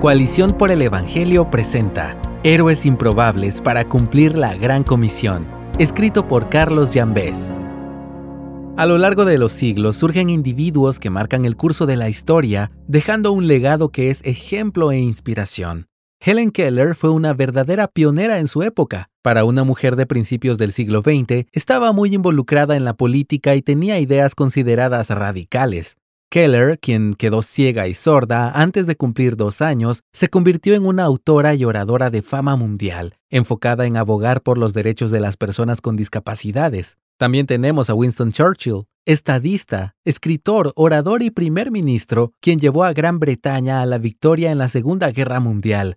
Coalición por el Evangelio presenta Héroes improbables para cumplir la gran comisión, escrito por Carlos Jambés. A lo largo de los siglos surgen individuos que marcan el curso de la historia, dejando un legado que es ejemplo e inspiración. Helen Keller fue una verdadera pionera en su época. Para una mujer de principios del siglo XX, estaba muy involucrada en la política y tenía ideas consideradas radicales. Keller, quien quedó ciega y sorda antes de cumplir dos años, se convirtió en una autora y oradora de fama mundial, enfocada en abogar por los derechos de las personas con discapacidades. También tenemos a Winston Churchill, estadista, escritor, orador y primer ministro, quien llevó a Gran Bretaña a la victoria en la Segunda Guerra Mundial.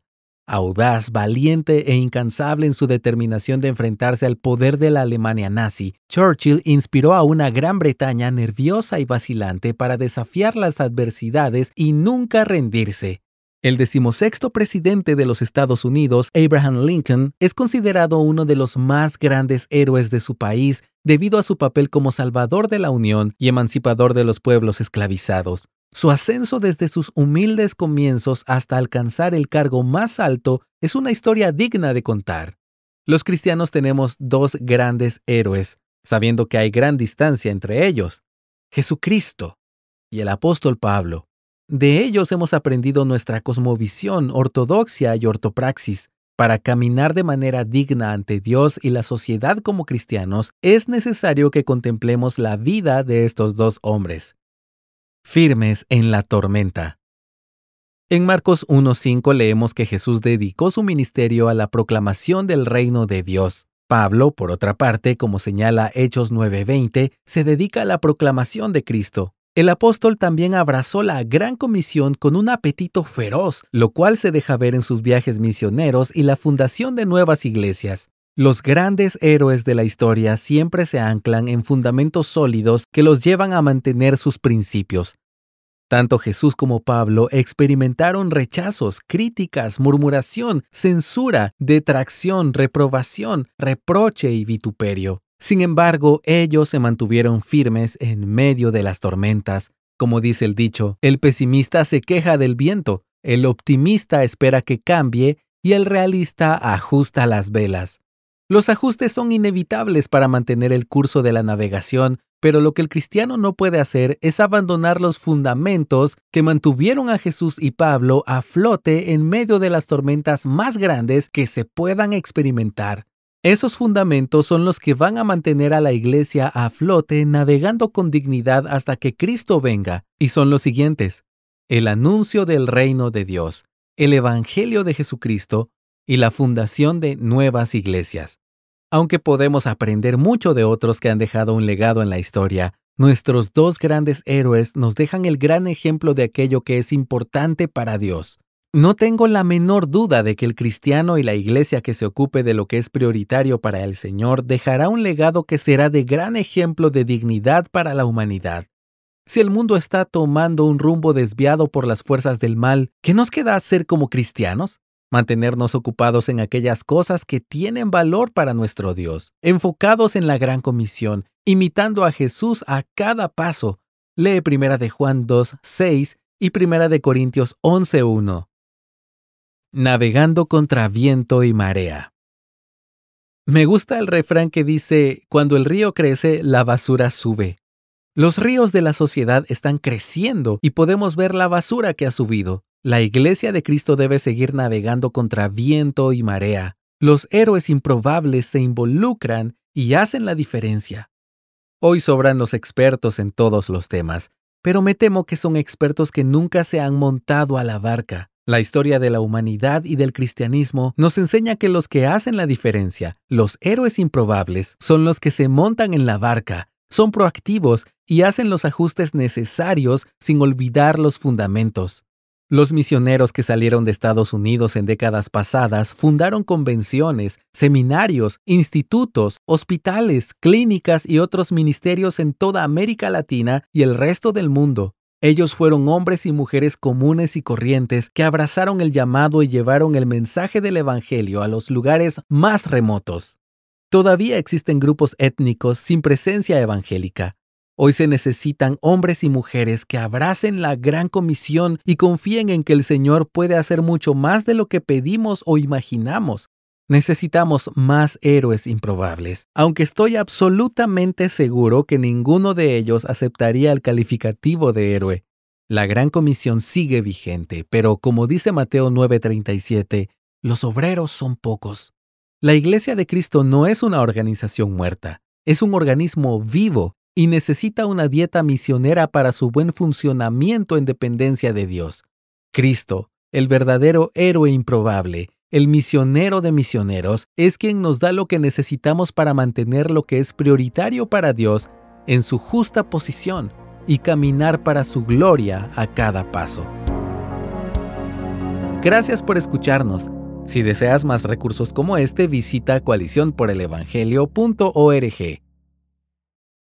Audaz, valiente e incansable en su determinación de enfrentarse al poder de la Alemania nazi, Churchill inspiró a una Gran Bretaña nerviosa y vacilante para desafiar las adversidades y nunca rendirse. El decimosexto presidente de los Estados Unidos, Abraham Lincoln, es considerado uno de los más grandes héroes de su país debido a su papel como salvador de la Unión y emancipador de los pueblos esclavizados. Su ascenso desde sus humildes comienzos hasta alcanzar el cargo más alto es una historia digna de contar. Los cristianos tenemos dos grandes héroes, sabiendo que hay gran distancia entre ellos, Jesucristo y el apóstol Pablo. De ellos hemos aprendido nuestra cosmovisión, ortodoxia y ortopraxis. Para caminar de manera digna ante Dios y la sociedad como cristianos, es necesario que contemplemos la vida de estos dos hombres firmes en la tormenta. En Marcos 1.5 leemos que Jesús dedicó su ministerio a la proclamación del reino de Dios. Pablo, por otra parte, como señala Hechos 9:20, se dedica a la proclamación de Cristo. El apóstol también abrazó la gran comisión con un apetito feroz, lo cual se deja ver en sus viajes misioneros y la fundación de nuevas iglesias. Los grandes héroes de la historia siempre se anclan en fundamentos sólidos que los llevan a mantener sus principios. Tanto Jesús como Pablo experimentaron rechazos, críticas, murmuración, censura, detracción, reprobación, reproche y vituperio. Sin embargo, ellos se mantuvieron firmes en medio de las tormentas. Como dice el dicho, el pesimista se queja del viento, el optimista espera que cambie y el realista ajusta las velas. Los ajustes son inevitables para mantener el curso de la navegación, pero lo que el cristiano no puede hacer es abandonar los fundamentos que mantuvieron a Jesús y Pablo a flote en medio de las tormentas más grandes que se puedan experimentar. Esos fundamentos son los que van a mantener a la iglesia a flote navegando con dignidad hasta que Cristo venga, y son los siguientes. El anuncio del reino de Dios, el Evangelio de Jesucristo y la fundación de nuevas iglesias. Aunque podemos aprender mucho de otros que han dejado un legado en la historia, nuestros dos grandes héroes nos dejan el gran ejemplo de aquello que es importante para Dios. No tengo la menor duda de que el cristiano y la iglesia que se ocupe de lo que es prioritario para el Señor dejará un legado que será de gran ejemplo de dignidad para la humanidad. Si el mundo está tomando un rumbo desviado por las fuerzas del mal, ¿qué nos queda hacer como cristianos? Mantenernos ocupados en aquellas cosas que tienen valor para nuestro Dios, enfocados en la gran comisión, imitando a Jesús a cada paso. Lee 1 de Juan 2, 6 y 1 de Corintios 11, 1. Navegando contra viento y marea. Me gusta el refrán que dice, cuando el río crece, la basura sube. Los ríos de la sociedad están creciendo y podemos ver la basura que ha subido. La iglesia de Cristo debe seguir navegando contra viento y marea. Los héroes improbables se involucran y hacen la diferencia. Hoy sobran los expertos en todos los temas, pero me temo que son expertos que nunca se han montado a la barca. La historia de la humanidad y del cristianismo nos enseña que los que hacen la diferencia, los héroes improbables, son los que se montan en la barca, son proactivos y hacen los ajustes necesarios sin olvidar los fundamentos. Los misioneros que salieron de Estados Unidos en décadas pasadas fundaron convenciones, seminarios, institutos, hospitales, clínicas y otros ministerios en toda América Latina y el resto del mundo. Ellos fueron hombres y mujeres comunes y corrientes que abrazaron el llamado y llevaron el mensaje del Evangelio a los lugares más remotos. Todavía existen grupos étnicos sin presencia evangélica. Hoy se necesitan hombres y mujeres que abracen la gran comisión y confíen en que el Señor puede hacer mucho más de lo que pedimos o imaginamos. Necesitamos más héroes improbables, aunque estoy absolutamente seguro que ninguno de ellos aceptaría el calificativo de héroe. La gran comisión sigue vigente, pero como dice Mateo 9:37, los obreros son pocos. La Iglesia de Cristo no es una organización muerta, es un organismo vivo y necesita una dieta misionera para su buen funcionamiento en dependencia de Dios. Cristo, el verdadero héroe improbable, el misionero de misioneros, es quien nos da lo que necesitamos para mantener lo que es prioritario para Dios en su justa posición y caminar para su gloria a cada paso. Gracias por escucharnos. Si deseas más recursos como este, visita coaliciónporelevangelio.org.